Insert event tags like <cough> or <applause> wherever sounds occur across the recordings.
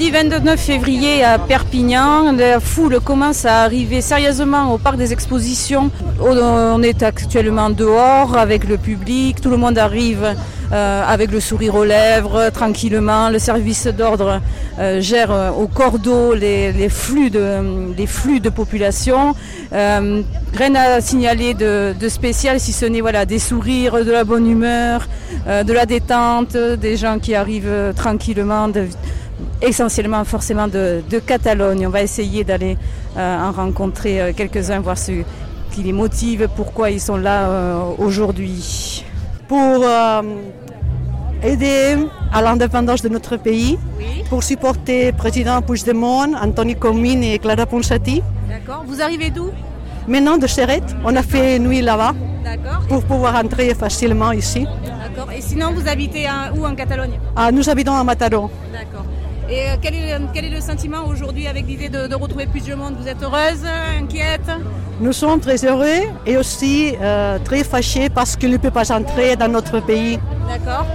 Vendredi 29 février à Perpignan, la foule commence à arriver sérieusement au parc des expositions. On est actuellement dehors avec le public, tout le monde arrive euh, avec le sourire aux lèvres, tranquillement. Le service d'ordre euh, gère euh, au cordeau les, les, flux de, population. Rien à signaler de, spécial si ce n'est voilà, des sourires, de la bonne humeur, de la détente, des gens qui arrivent tranquillement. Essentiellement forcément de, de, Catalogne. On va essayer d'aller euh, en rencontrer euh, quelques-uns, voir ce qui les motive, pourquoi ils sont là euh, aujourd'hui. Pour aider à l'indépendance de notre pays, oui. pour supporter le président Puigdemont, Anthony Comín et Clara Ponsati. D'accord. Vous arrivez d'où? Maintenant de Serret, on a fait nuit là-bas pour pouvoir entrer facilement ici. D'accord. Et sinon, vous habitez à, où en Catalogne? Ah, Nous habitons à Mataró. D'accord. Et euh, quel, est, quel, est, le sentiment aujourd'hui avec l'idée de, de, retrouver plus de monde? Vous êtes heureuse, inquiète? Nous sommes très heureux et aussi euh, très fâchés parce qu'il ne peut pas entrer dans notre pays. D'accord.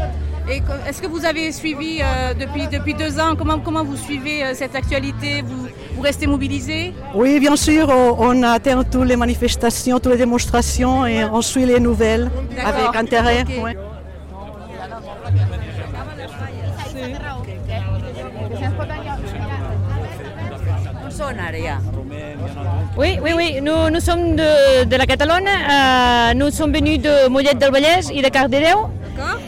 Et est-ce que vous avez suivi euh, depuis, depuis deux ans? Comment, comment vous suivez euh, cette actualité? Vous, vous, restez mobilisé Oui, bien sûr. On, atteint toutes les manifestations, toutes les démonstrations et on suit les nouvelles avec intérêt. Okay. Ouais. Oui, oui, oui. Nous, nous sommes de, de la Catalogne. Euh, nous sommes venus de Mollet del Vallès et de Cardedeu.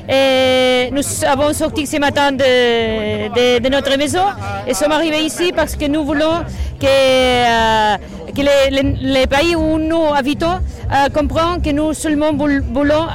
Et nous avons sorti ce matin de, de, de, notre maison et sommes arrivés ici parce que nous voulons que, euh, que les, les, les, pays où nous habitons euh, comprennent que nous seulement voulons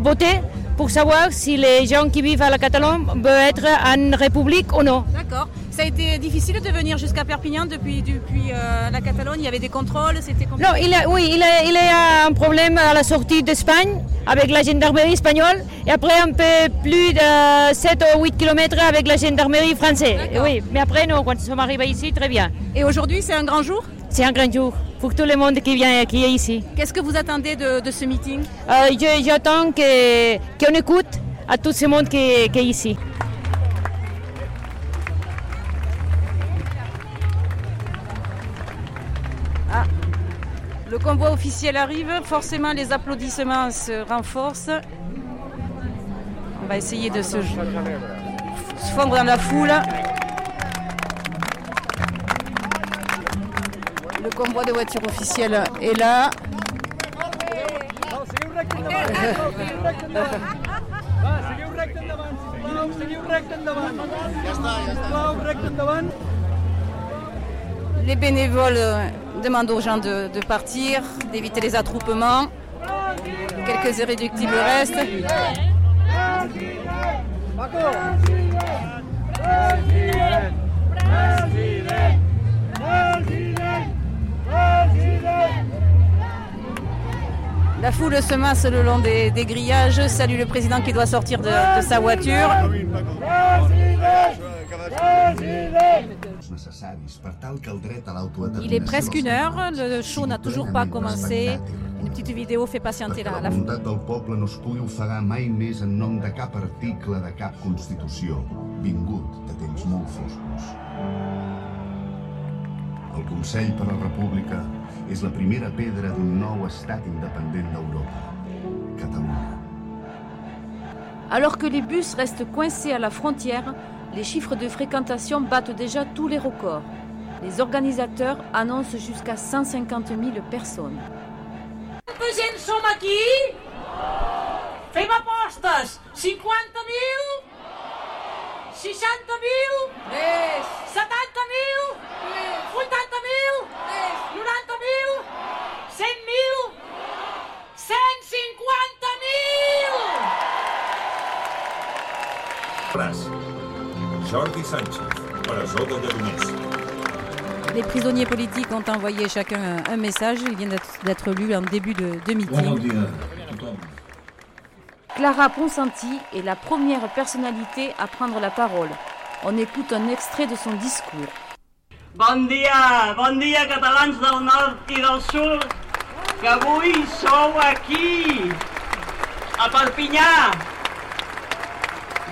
voter pour savoir si les gens qui vivent à la Catalogne veulent être en République ou non. D'accord. Ça a été difficile de venir jusqu'à Perpignan depuis, depuis euh, la Catalogne Il y avait des contrôles C'était Non, il a, oui, il, a, il y a un problème à la sortie d'Espagne avec la gendarmerie espagnole et après un peu plus de 7 ou 8 km avec la gendarmerie française. Oui, mais après, nous, quand nous sommes arrivés ici, très bien. Et aujourd'hui, c'est un grand jour? C'est un grand jour pour tout le monde qui vient qui est ici. Qu'est-ce que vous attendez de, de ce meeting? Euh, J'attends qu'on qu écoute à tout ce monde qui, qui est ici. Le convoi officiel arrive, forcément les applaudissements se renforcent. On va essayer de se, se fondre dans la foule. Le convoi de voitures officielles est là. <laughs> Les bénévoles demandent aux gens de, partir, d'éviter les attroupements. Quelques irréductibles restent. La foule se masse le long des, des, grillages, salue le président qui doit sortir de, de sa voiture. Il est presque une heure, le show n'a toujours pas commencé. Une petite vidéo fait patienter la, la foule. del poble no es pugui ofegar mai més en nom de cap article de cap Constitució, vingut de temps molt foscos. El Consell per la República és la primera pedra d'un nou estat independent d'Europa, Catalunya. Alors que les bus restent coincés à la frontière, les chiffres de fréquentation battent déjà tous les records. Les organisateurs annoncent jusqu'à 150 000 personnes. Gent som aquí? Fem apostes! 50.000? 60.000? Més! 70.000? Jordi Sánchez, presó de Lledoners. Les prisonniers politiques ont envoyé chacun un message. Il vient d'être lu en début de, de meeting. Clara Ponsati est la première personnalité à prendre la parole. On écoute un extrait de son discours. Bon dia, bon dia catalans del nord i del sud, que avui sou aquí, a Perpinyà.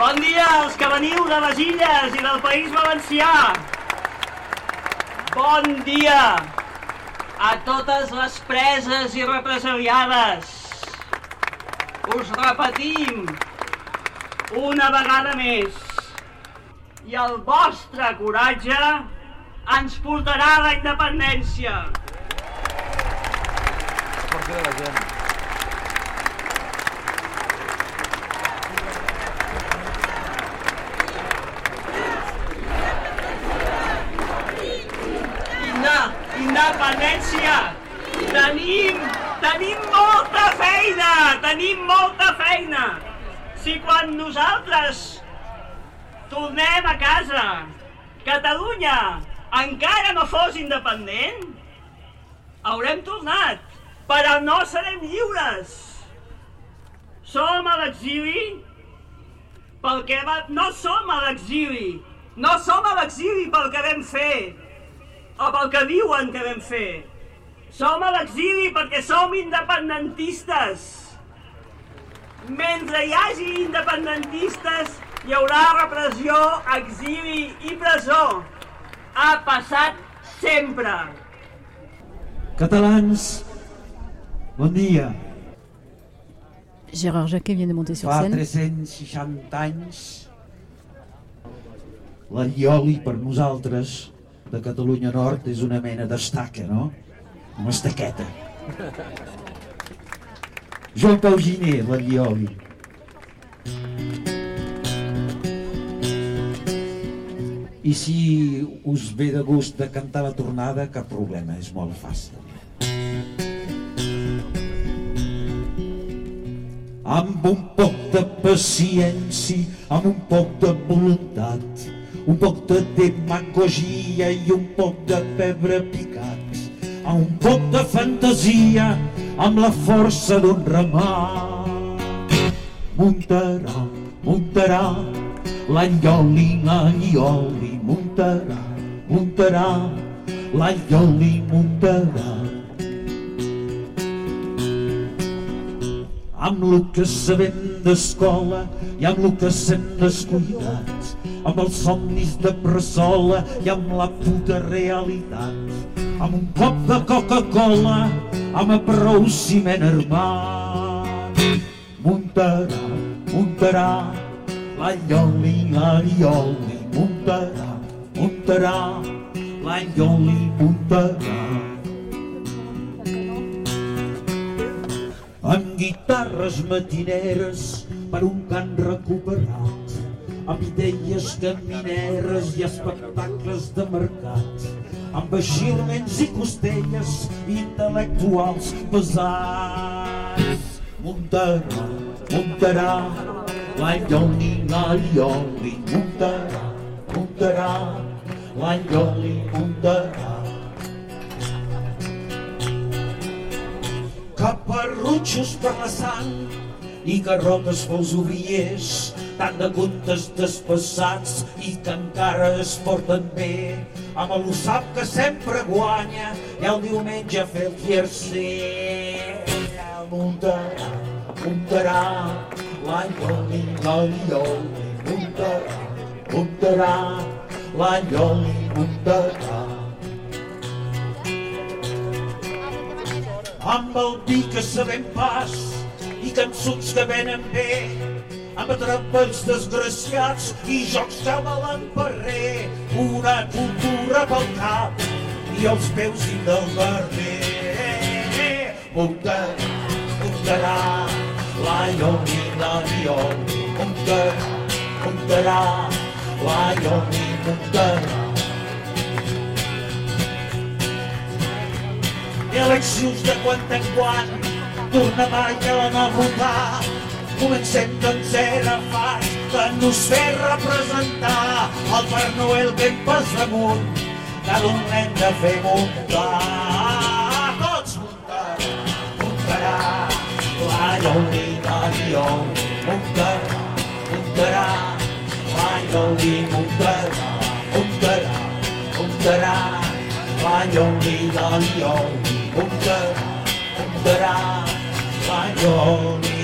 Bon dia als que veniu de les Illes i del País Valencià. Bon dia a totes les preses i represaliades. Us repetim una vegada més. I el vostre coratge ens portarà a la independència. Inda, independència! Tenim, tenim molta feina! Tenim molta feina! Si quan nosaltres tornem a casa, Catalunya encara no fos independent, haurem tornat, però no serem lliures. Som a l'exili perquè va... no som a l'exili, no som a l'exili pel que vam fer o pel que diuen que vam fer. Som a l'exili perquè som independentistes. Mentre hi hagi independentistes, hi haurà repressió, exili i presó. Ha passat sempre. Catalans, bon dia. Gérard Jacquet vient de monter sur Fa scène. 360 anys la Llioli per nosaltres de Catalunya Nord és una mena d'estaca, no? Una estaqueta. Joan Pau Giner, la Llioli. I si us ve de gust de cantar la tornada, cap problema, és molt fàcil. amb un poc de paciència, amb un poc de voluntat, un poc de demagogia i un poc de pebre picat, amb un poc de fantasia, amb la força d'un ramat. Muntarà, muntarà, l'anyoli, l'anyoli, muntarà, muntarà, l'anyoli, muntarà. amb el que sabem d'escola i amb el que s'hem descuidat, amb els somnis de pressola i amb la puta realitat, amb un cop de Coca-Cola, amb prou ciment armat. Muntarà, muntarà, la lloli, la lloli, muntarà, muntarà, la lloli, muntarà. amb guitarres matineres per un cant recuperat, amb idees camineres i espectacles de mercat, amb eixirments i costelles intel·lectuals pesats. Muntarà, muntarà, la lloli, la lloli, muntarà, muntarà, la lloli, muntarà. caparrutxos per la sang i garrotes pels obriers, tant de contes despassats i que encara es porten bé, amb el sap que sempre guanya i el diumenge fer el tiercer. Muntarà, muntarà, la lloli, la lloli, muntarà, muntarà, la lloli, muntarà. amb el vi que sabem pas i cançons que venen bé amb atrapalls desgraciats i jocs per res una cultura pel cap i els peus i del barber. Lloni, la lloni muntarà, muntarà la lloni, muntarà eleccions de quan en quan, tornem a a votar. Comencem doncs era fas de nos fer representar el Pare Noel ben pas damunt, cada un l'hem de fer muntar. Tots muntar, muntarà, la la lloli, muntarà, muntarà, la lloli, muntarà, muntarà, muntarà, la la lloli, muntarà, muntarà, la lloli,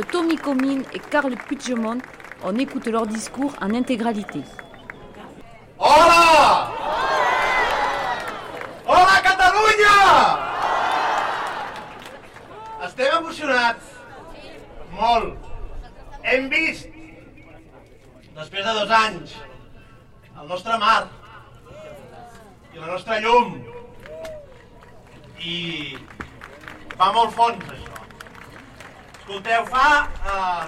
Tommy Comines et Carl Puigdemont. On écoute leur discours en intégralité. Hola! Hola, Catalunya! Estem emocionats. Molt. Hem vist, després de dos anys, el nostre mar i la nostra llum. I fa molt fons. Escolteu, fa... Uh,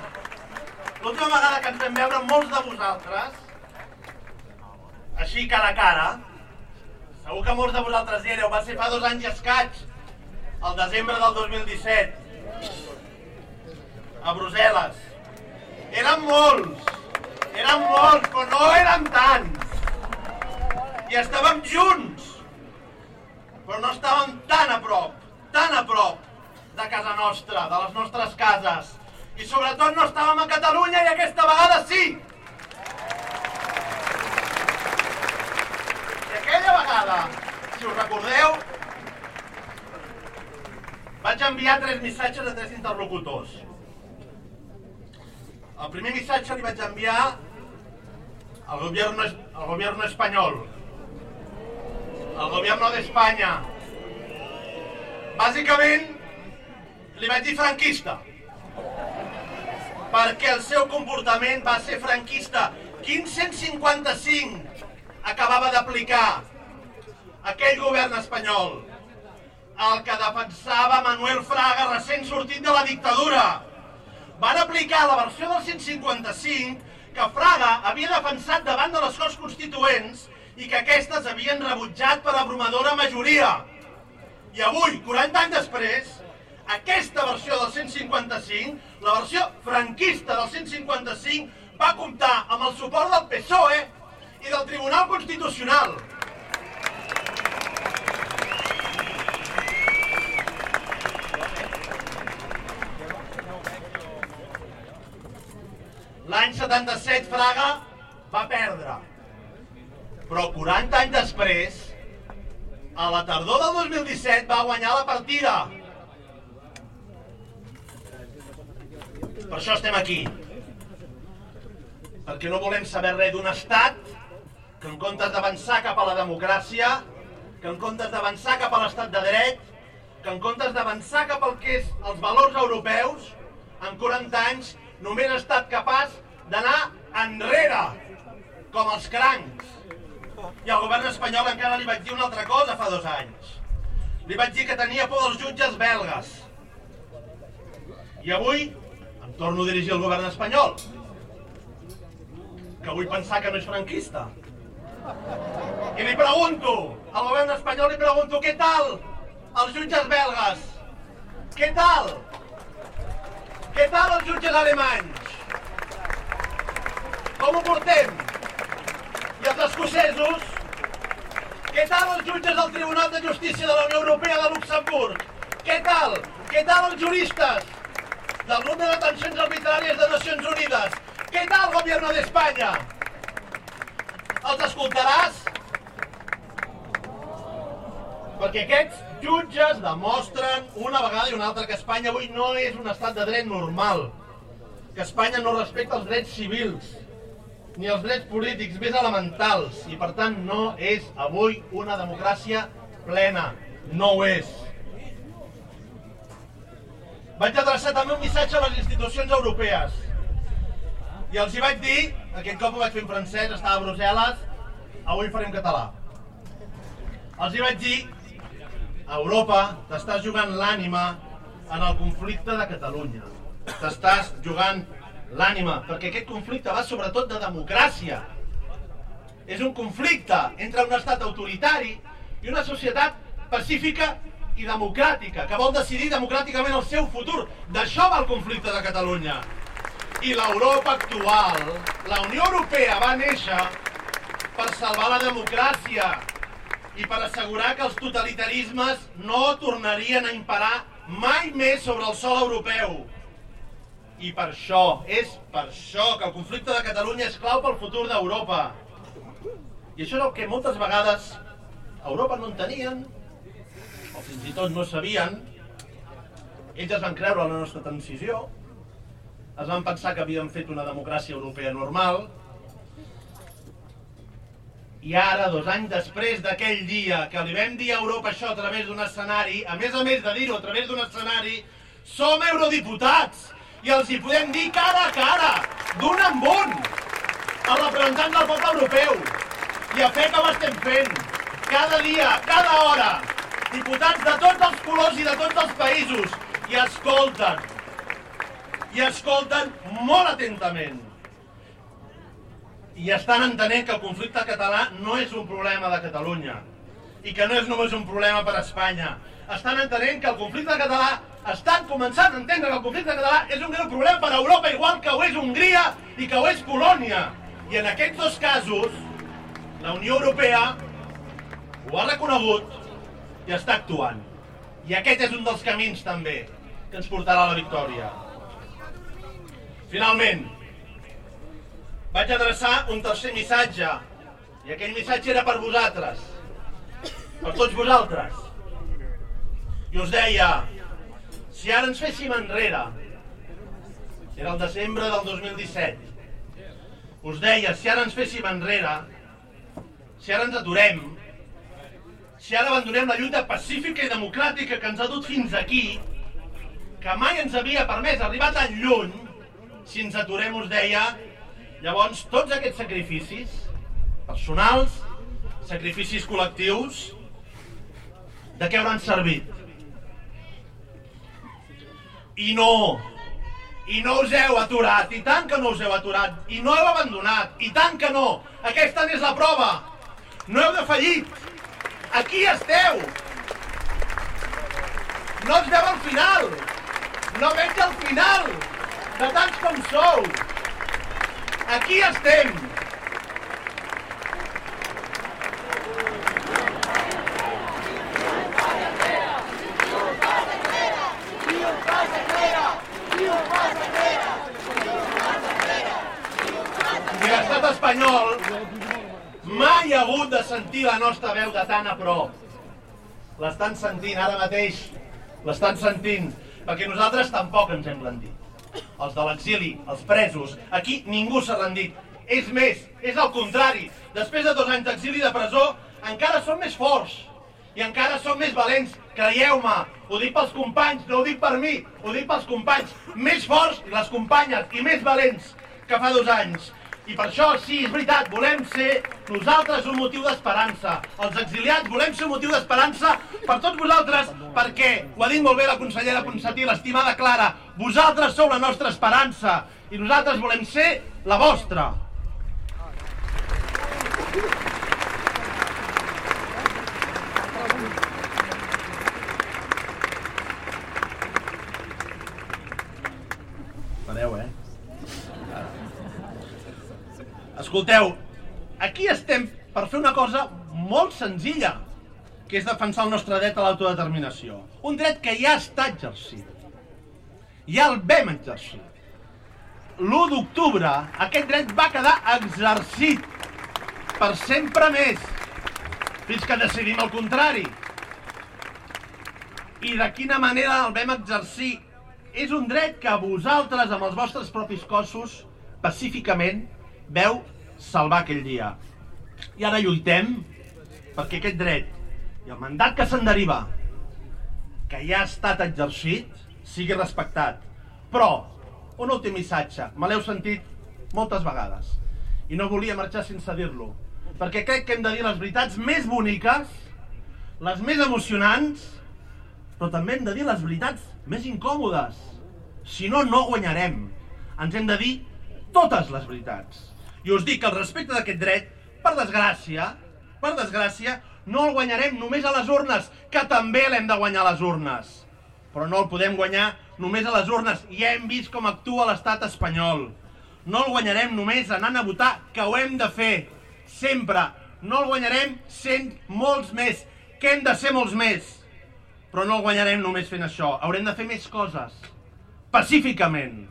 L'última vegada que ens vam veure molts de vosaltres, així cara a cara, segur que molts de vosaltres hi éreu, va ser fa dos anys i escaig, al desembre del 2017, a Brussel·les. Eren molts, eren molts, però no eren tants. I estàvem junts, però no estàvem tan a prop, tan a prop de casa nostra, de les nostres cases. I sobretot no estàvem a Catalunya i aquesta vegada sí! I aquella vegada, si us recordeu, vaig enviar tres missatges a tres interlocutors. El primer missatge li vaig enviar al gobierno, al gobierno espanyol, al gobierno d'Espanya. Bàsicament, li vaig dir franquista, perquè el seu comportament va ser franquista. Quin 155 acabava d'aplicar aquell govern espanyol? El que defensava Manuel Fraga recent sortit de la dictadura. Van aplicar la versió del 155 que Fraga havia defensat davant de les Corts Constituents i que aquestes havien rebutjat per abrumadora majoria. I avui, 40 anys després, aquesta versió del 155, la versió franquista del 155, va comptar amb el suport del PSOE i del Tribunal Constitucional. L'any 77 Fraga va perdre. Però 40 anys després, a la tardor del 2017, va guanyar la partida. Per això estem aquí. Perquè no volem saber res d'un estat que en comptes d'avançar cap a la democràcia, que en comptes d'avançar cap a l'estat de dret, que en comptes d'avançar cap al que és els valors europeus, en 40 anys només ha estat capaç d'anar enrere, com els crancs. I al govern espanyol encara li vaig dir una altra cosa fa dos anys. Li vaig dir que tenia por dels jutges belgues. I avui em torno a dirigir al govern espanyol, que vull pensar que no és franquista. I li pregunto, al govern espanyol li pregunto, què tal els jutges belgues? Què tal? Què tal els jutges alemanys? Com ho portem? I els escocesos? Què tal els jutges del Tribunal de Justícia de la Unió Europea de Luxemburg? Què tal? Què tal els juristes del grup de detencions arbitràries de Nacions Unides? Què tal, gobierno d'Espanya? Els escoltaràs? Perquè aquests jutges demostren una vegada i una altra que Espanya avui no és un estat de dret normal, que Espanya no respecta els drets civils, ni els drets polítics més elementals, i per tant no és avui una democràcia plena. No ho és. Vaig adreçar també un missatge a les institucions europees. I els hi vaig dir, aquest cop ho vaig fer en francès, estava a Brussel·les, avui farem català. Els hi vaig dir, Europa t'estàs jugant l'ànima en el conflicte de Catalunya. T'estàs jugant l'ànima, perquè aquest conflicte va sobretot de democràcia. És un conflicte entre un estat autoritari i una societat pacífica i democràtica, que vol decidir democràticament el seu futur. D'això va el conflicte de Catalunya. I l'Europa actual, la Unió Europea va néixer per salvar la democràcia i per assegurar que els totalitarismes no tornarien a imperar mai més sobre el sol europeu. I per això, és per això que el conflicte de Catalunya és clau pel futur d'Europa. I això és el que moltes vegades a Europa no entenien, o fins i tot no sabien. Ells es van creure la nostra transició, es van pensar que havien fet una democràcia europea normal, i ara, dos anys després d'aquell dia que li vam dir a Europa això a través d'un escenari, a més a més de dir-ho a través d'un escenari, som eurodiputats i els hi podem dir cara a cara, d'un en un, als representants del poble europeu. I a fer com estem fent, cada dia, cada hora, diputats de tots els colors i de tots els països, i escolten, i escolten molt atentament. I estan entenent que el conflicte català no és un problema de Catalunya i que no és només un problema per a Espanya. Estan entenent que el conflicte català estan començant a entendre que el conflicte català és un greu problema per a Europa, igual que ho és Hongria i que ho és Polònia. I en aquests dos casos, la Unió Europea ho ha reconegut i està actuant. I aquest és un dels camins, també, que ens portarà a la victòria. Finalment, vaig adreçar un tercer missatge, i aquell missatge era per vosaltres, per tots vosaltres. I us deia, si ara ens féssim enrere, era el desembre del 2017, us deia, si ara ens féssim enrere, si ara ens aturem, si ara abandonem la lluita pacífica i democràtica que ens ha dut fins aquí, que mai ens havia permès arribar tan lluny, si ens aturem, us deia, llavors tots aquests sacrificis personals, sacrificis col·lectius, de què hauran servit? I no, i no us heu aturat, i tant que no us heu aturat, i no heu abandonat, i tant que no. Aquesta n'és la prova. No heu defallit. Aquí esteu. No es veu al final. No veig el final de tants com sou. Aquí estem. Espanyol mai ha hagut de sentir la nostra veu de tan a prop. L'estan sentint ara mateix, l'estan sentint, perquè nosaltres tampoc ens hem rendit. Els de l'exili, els presos, aquí ningú s'ha rendit. És més, és el contrari. Després de dos anys d'exili de presó, encara som més forts i encara som més valents. Creieu-me, ho dic pels companys, no ho dic per mi, ho dic pels companys. Més forts, les companyes, i més valents que fa dos anys. I per això, sí, és veritat, volem ser nosaltres un motiu d'esperança. Els exiliats volem ser un motiu d'esperança per tots vosaltres, perquè, ho ha dit molt bé la consellera Ponsatí, l'estimada Clara, vosaltres sou la nostra esperança i nosaltres volem ser la vostra. Pareu, eh? Escolteu, aquí estem per fer una cosa molt senzilla, que és defensar el nostre dret a l'autodeterminació. Un dret que ja està exercit. Ja el vam exercir. L'1 d'octubre aquest dret va quedar exercit per sempre més, fins que decidim el contrari. I de quina manera el vam exercir? És un dret que vosaltres, amb els vostres propis cossos, pacíficament, veu salvar aquell dia. I ara lluitem perquè aquest dret i el mandat que se'n deriva, que ja ha estat exercit, sigui respectat. Però, un últim missatge, me l'heu sentit moltes vegades, i no volia marxar sense dir-lo, perquè crec que hem de dir les veritats més boniques, les més emocionants, però també hem de dir les veritats més incòmodes. Si no, no guanyarem. Ens hem de dir totes les veritats. I us dic que el respecte d'aquest dret, per desgràcia, per desgràcia, no el guanyarem només a les urnes, que també l'hem de guanyar a les urnes. Però no el podem guanyar només a les urnes. Ja hem vist com actua l'estat espanyol. No el guanyarem només anant a votar, que ho hem de fer. Sempre. No el guanyarem sent molts més, que hem de ser molts més. Però no el guanyarem només fent això. Haurem de fer més coses. Pacíficament.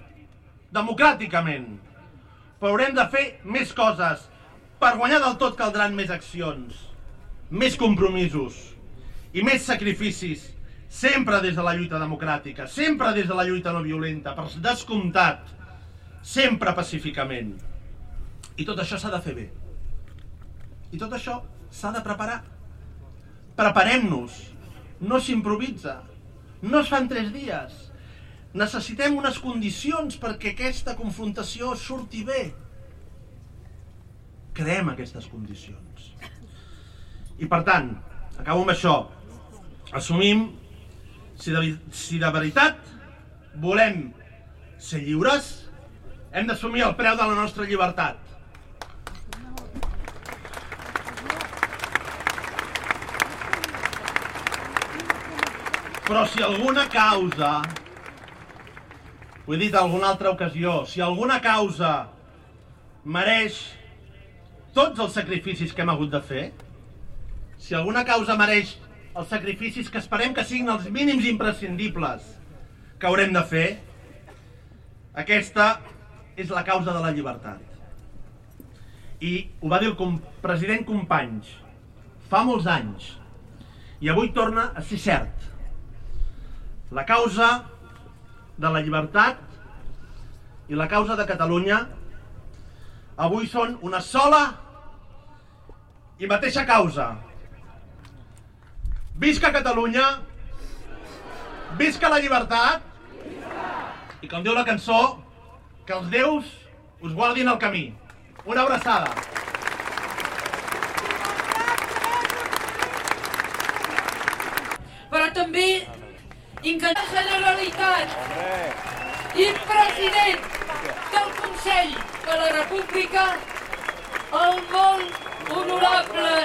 Democràticament. Però haurem de fer més coses. Per guanyar del tot caldran més accions, més compromisos i més sacrificis. Sempre des de la lluita democràtica, sempre des de la lluita no violenta, per descomptat. sempre pacíficament. I tot això s'ha de fer bé. I tot això s'ha de preparar. Preparem-nos. No s'improvisa. No es fan tres dies. Necessitem unes condicions perquè aquesta confrontació surti bé. Creem aquestes condicions. I per tant, acabo amb això. Assumim si de, si de veritat volem ser lliures, hem d'assumir el preu de la nostra llibertat. Però si alguna causa, ho he dit alguna altra ocasió, si alguna causa mereix tots els sacrificis que hem hagut de fer, si alguna causa mereix els sacrificis que esperem que siguin els mínims imprescindibles que haurem de fer, aquesta és la causa de la llibertat. I ho va dir el president Companys fa molts anys i avui torna a ser cert. La causa de la llibertat i la causa de Catalunya avui són una sola i mateixa causa. Visca Catalunya! Visca la llibertat! I com diu la cançó, que els déus us guardin el camí. Una abraçada. Però també incantar Generalitat i president del Consell de la República, el molt honorable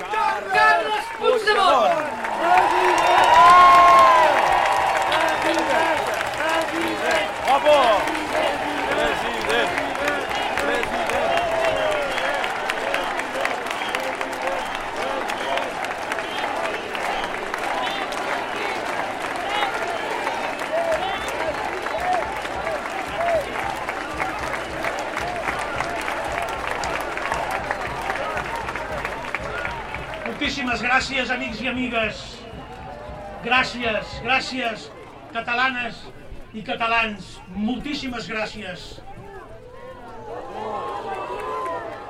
Carles Puigdemont. Bravo! President! President! Moltíssimes gràcies, amics i amigues. Gràcies, gràcies, catalanes i catalans. Moltíssimes gràcies.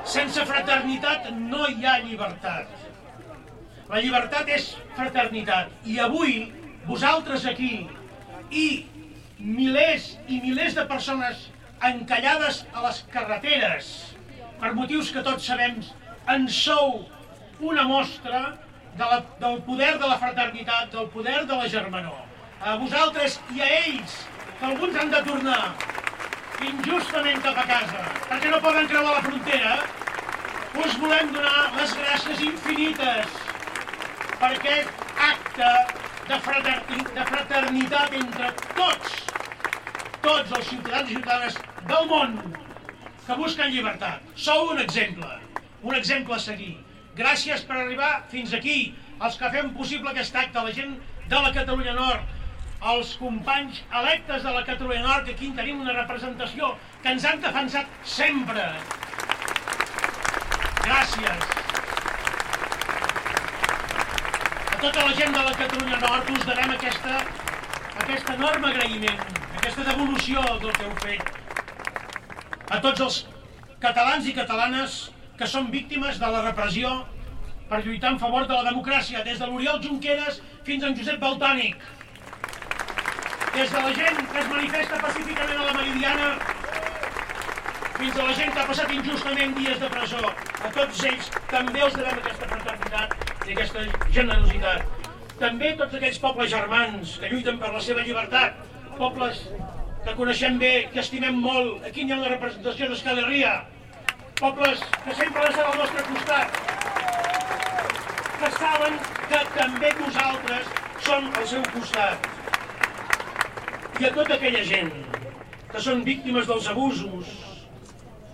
Sense fraternitat no hi ha llibertat. La llibertat és fraternitat. I avui, vosaltres aquí, i milers i milers de persones encallades a les carreteres, per motius que tots sabem, en sou una mostra de la, del poder de la fraternitat, del poder de la germanor. A vosaltres i a ells, que alguns han de tornar injustament cap a casa, perquè no poden creuar la frontera, us volem donar les gràcies infinites per aquest acte de, fraterni, de fraternitat entre tots, tots els ciutadans i ciutadanes del món que busquen llibertat. Sou un exemple, un exemple a seguir. Gràcies per arribar fins aquí, els que fem possible aquest acte, la gent de la Catalunya Nord, els companys electes de la Catalunya Nord, que aquí en tenim una representació que ens han defensat sempre. Gràcies. A tota la gent de la Catalunya Nord us darem aquesta, aquest enorme agraïment, aquesta devolució del que heu fet. A tots els catalans i catalanes que són víctimes de la repressió per lluitar en favor de la democràcia, des de l'Oriol Junqueras fins en Josep Baltànic. Des de la gent que es manifesta pacíficament a la Meridiana fins a la gent que ha passat injustament dies de presó. A tots ells també els devem aquesta fraternitat i aquesta generositat. També tots aquells pobles germans que lluiten per la seva llibertat, pobles que coneixem bé, que estimem molt, aquí hi ha una representació d'Escala Ria, pobles que sempre han estat al nostre costat, que saben que també nosaltres som al seu costat. I a tota aquella gent que són víctimes dels abusos,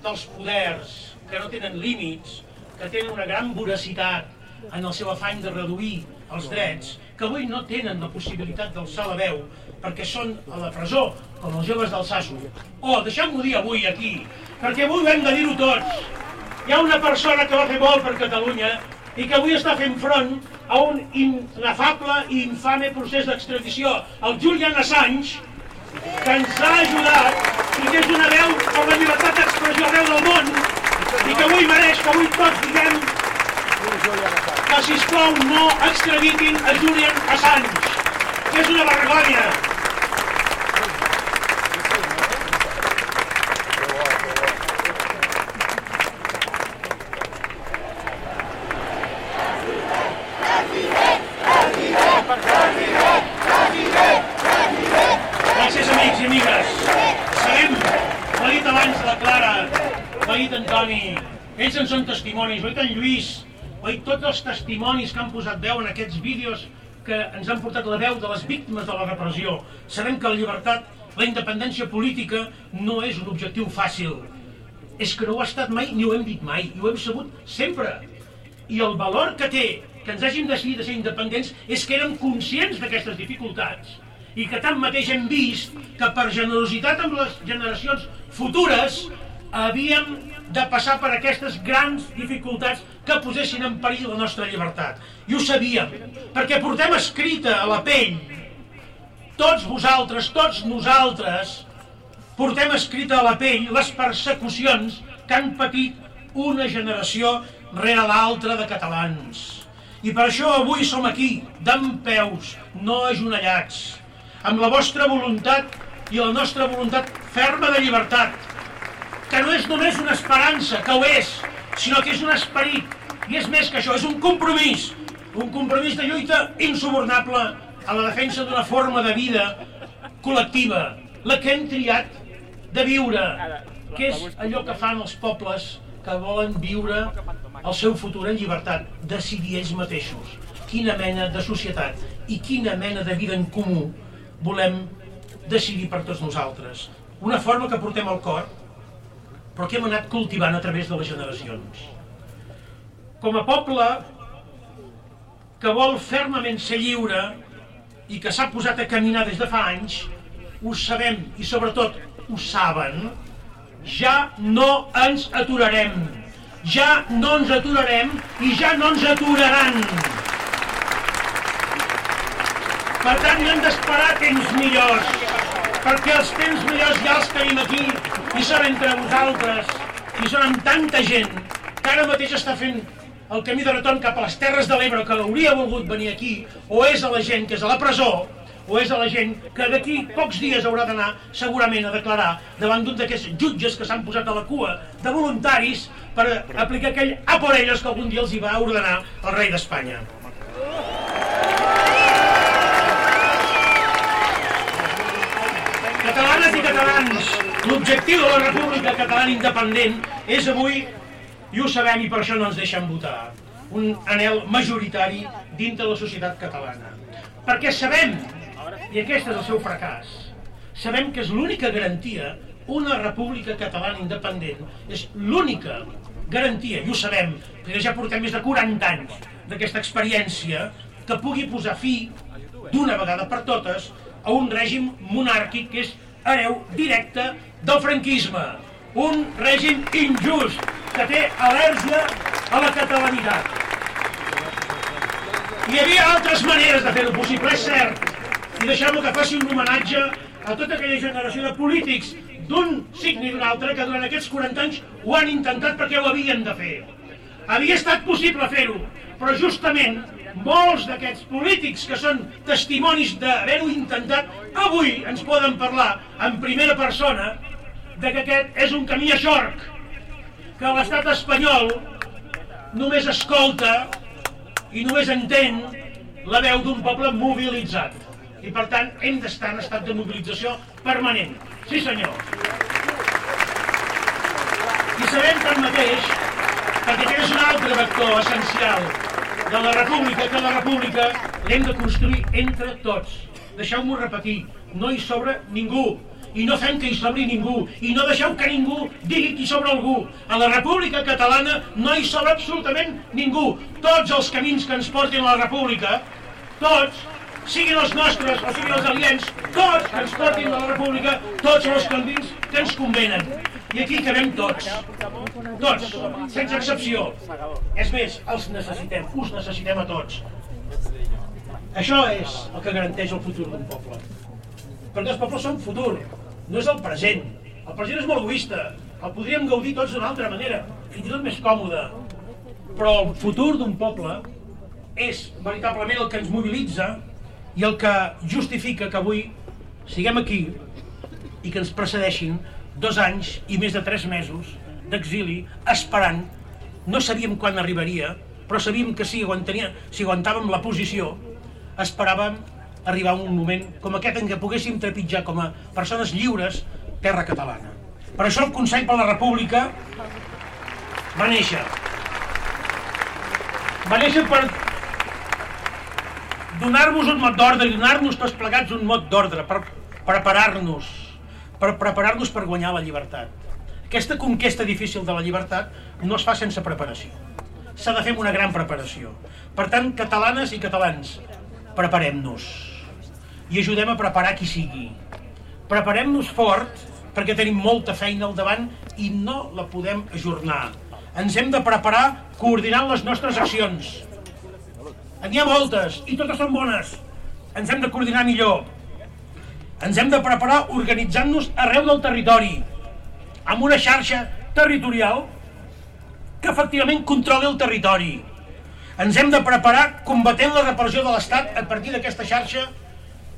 dels poders, que no tenen límits, que tenen una gran voracitat en el seu afany de reduir els drets, que avui no tenen la possibilitat d'alçar la veu perquè són a la presó, com els joves del Sasso. O, deixem-ho dir avui aquí, perquè avui hem de dir-ho tots. Hi ha una persona que va fer molt per Catalunya i que avui està fent front a un inefable i infame procés d'extradició, el Julian Assange, que ens ha ajudat i que és una veu per la llibertat d'expressió arreu del món i que avui mereix que avui tots diguem que sisplau no extraditin a Julian Assange que és una vergonya amics i amigues. Ha dit abans la Clara, ho ha dit en Toni, ells en són testimonis, ha dit en Lluís, tots els testimonis que han posat veu en aquests vídeos que ens han portat la veu de les víctimes de la repressió. Sabem que la llibertat, la independència política no és un objectiu fàcil. És que no ho ha estat mai ni ho hem dit mai, i ho hem sabut sempre. I el valor que té que ens hàgim decidit de ser independents és que érem conscients d'aquestes dificultats i que tanmateix hem vist que per generositat amb les generacions futures havíem de passar per aquestes grans dificultats que posessin en perill la nostra llibertat. I ho sabíem, perquè portem escrita a la pell, tots vosaltres, tots nosaltres, portem escrita a la pell les persecucions que han patit una generació rere l'altra de catalans. I per això avui som aquí, d'en peus, no ajonellats, amb la vostra voluntat i la nostra voluntat ferma de llibertat, que no és només una esperança, que ho és, sinó que és un esperit, i és més que això, és un compromís, un compromís de lluita insubornable a la defensa d'una forma de vida col·lectiva, la que hem triat de viure, que és allò que fan els pobles que volen viure el seu futur en llibertat, decidir ells mateixos quina mena de societat i quina mena de vida en comú volem decidir per tots nosaltres. Una forma que portem al cor, però que hem anat cultivant a través de les generacions. Com a poble que vol fermament ser lliure i que s'ha posat a caminar des de fa anys, ho sabem i sobretot ho saben, ja no ens aturarem. Ja no ens aturarem i ja no ens aturaran. Per tant, no hem d'esperar temps millors, perquè els temps millors ja els tenim aquí i són entre vosaltres i són amb tanta gent que ara mateix està fent el camí de retorn cap a les Terres de l'Ebre que hauria volgut venir aquí, o és a la gent que és a la presó, o és a la gent que d'aquí pocs dies haurà d'anar segurament a declarar davant d'un d'aquests jutges que s'han posat a la cua de voluntaris per aplicar aquell a por ellos que algun dia els hi va ordenar el rei d'Espanya. Catalanes i catalans, l'objectiu de la República Catalana Independent és avui, i ho sabem i per això no ens deixen votar, un anel majoritari dintre la societat catalana. Perquè sabem, i aquest és el seu fracàs, sabem que és l'única garantia, una república catalana independent, és l'única garantia, i ho sabem, perquè ja portem més de 40 anys d'aquesta experiència, que pugui posar fi, d'una vegada per totes, a un règim monàrquic que és hereu directe del franquisme. Un règim injust que té al·lèrgia a la catalanitat. Hi havia altres maneres de fer-ho possible, és cert. I deixeu-me que faci un homenatge a tota aquella generació de polítics d'un signe i d'un altre que durant aquests 40 anys ho han intentat perquè ho havien de fer. Havia estat possible fer-ho, però justament molts d'aquests polítics que són testimonis d'haver-ho intentat, avui ens poden parlar en primera persona de que aquest és un camí a xorc, que l'estat espanyol només escolta i només entén la veu d'un poble mobilitzat. I per tant hem d'estar en estat de mobilització permanent. Sí senyor. I sabem tanmateix, perquè aquest és un altre vector essencial de la república, que la república l'hem de construir entre tots. Deixeu-m'ho repetir, no hi sobra ningú, i no fem que hi sobri ningú, i no deixeu que ningú digui qui sobra algú. A la república catalana no hi sobra absolutament ningú. Tots els camins que ens portin a la república, tots, siguin els nostres o siguin els aliens, tots que ens portin a la república, tots els camins que ens convenen. I aquí quedem tots. Tots, sense excepció. És més, els necessitem, us necessitem a tots. Això és el que garanteix el futur d'un poble. Perquè els pobles són futur, no és el present. El present és molt egoista. El podríem gaudir tots d'una altra manera, fins i tot més còmode. Però el futur d'un poble és veritablement el que ens mobilitza i el que justifica que avui siguem aquí i que ens precedeixin dos anys i més de tres mesos d'exili esperant, no sabíem quan arribaria, però sabíem que si, aguantàvem la posició, esperàvem arribar a un moment com aquest en què poguéssim trepitjar com a persones lliures terra catalana. Per això el Consell per la República va néixer. Va néixer per donar-vos un mot d'ordre i donar-nos tots plegats un mot d'ordre, per preparar-nos, per preparar-nos per guanyar la llibertat. Aquesta conquesta difícil de la llibertat no es fa sense preparació. S'ha de fer una gran preparació. Per tant, catalanes i catalans, preparem-nos i ajudem a preparar qui sigui. Preparem-nos fort perquè tenim molta feina al davant i no la podem ajornar. Ens hem de preparar coordinant les nostres accions. N'hi ha moltes i totes són bones. Ens hem de coordinar millor. Ens hem de preparar organitzant-nos arreu del territori, amb una xarxa territorial que efectivament controli el territori. Ens hem de preparar combatent la repressió de l'Estat a partir d'aquesta xarxa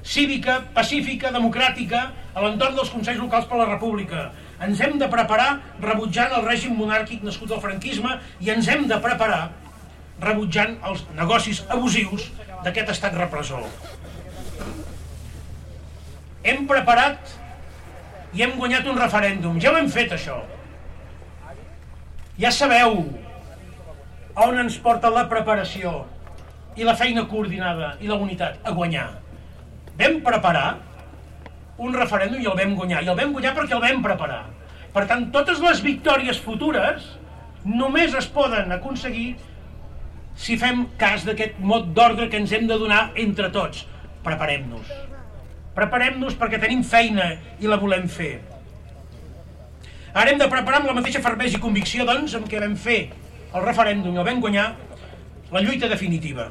cívica, pacífica, democràtica a l'entorn dels Consells Locals per la República. Ens hem de preparar rebutjant el règim monàrquic nascut al franquisme i ens hem de preparar rebutjant els negocis abusius d'aquest estat repressor. Hem preparat i hem guanyat un referèndum. Ja ho hem fet, això. Ja sabeu on ens porta la preparació i la feina coordinada i la unitat a guanyar. Vam preparar un referèndum i el vam guanyar. I el vam guanyar perquè el vam preparar. Per tant, totes les victòries futures només es poden aconseguir si fem cas d'aquest mot d'ordre que ens hem de donar entre tots. Preparem-nos. Preparem-nos perquè tenim feina i la volem fer. Ara hem de preparar amb la mateixa fermesa i convicció, doncs, amb què vam fer el referèndum i el vam guanyar, la lluita definitiva.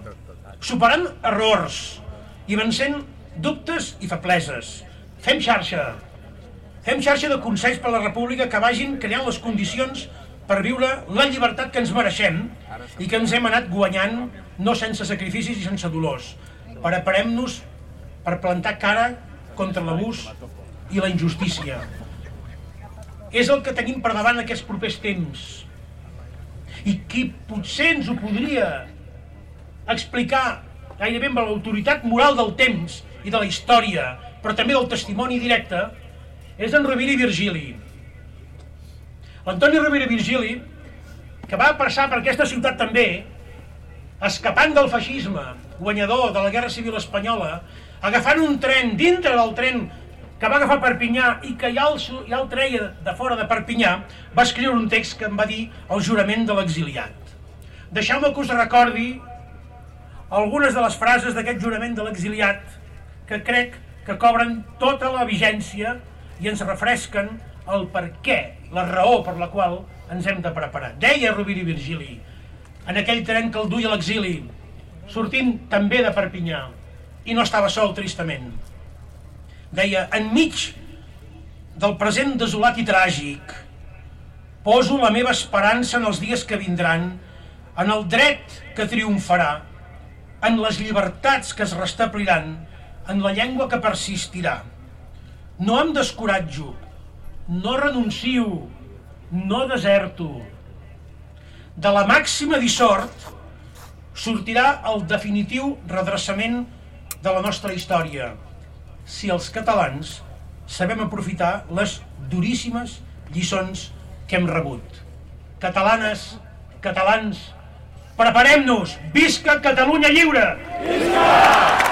Superant errors i vencent dubtes i febleses. Fem xarxa. Fem xarxa de consells per la República que vagin creant les condicions per viure la llibertat que ens mereixem i que ens hem anat guanyant no sense sacrificis i sense dolors. Preparem-nos per plantar cara contra l'abús i la injustícia. És el que tenim per davant aquests propers temps. I qui potser ens ho podria explicar gairebé amb l'autoritat moral del temps i de la història, però també del testimoni directe, és en Rovira i Virgili. L'Antoni Rovira i Virgili, que va passar per aquesta ciutat també, escapant del feixisme, guanyador de la Guerra Civil Espanyola, agafant un tren dintre del tren que va agafar Perpinyà i que ja el, ja el treia de fora de Perpinyà, va escriure un text que em va dir el jurament de l'exiliat. Deixeu-me que us recordi algunes de les frases d'aquest jurament de l'exiliat que crec que cobren tota la vigència i ens refresquen el per què, la raó per la qual ens hem de preparar. Deia Rovira i Virgili, en aquell tren que el duia a l'exili, sortint també de Perpinyà, i no estava sol, tristament. Deia, enmig del present desolat i tràgic, poso la meva esperança en els dies que vindran, en el dret que triomfarà, en les llibertats que es restabliran, en la llengua que persistirà. No em descoratjo, no renuncio, no deserto. De la màxima dissort sortirà el definitiu redreçament de la nostra història, si els catalans sabem aprofitar les duríssimes lliçons que hem rebut. Catalanes, catalans, preparem-nos! Visca Catalunya lliure! Visca!